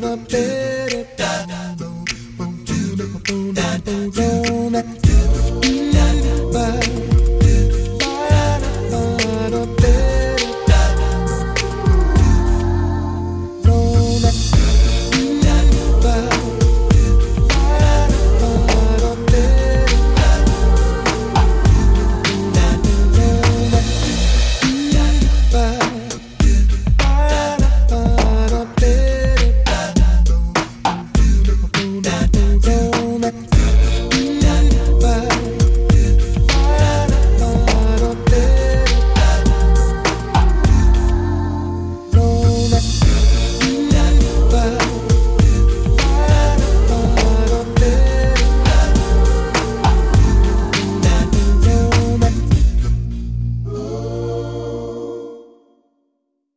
not a bit.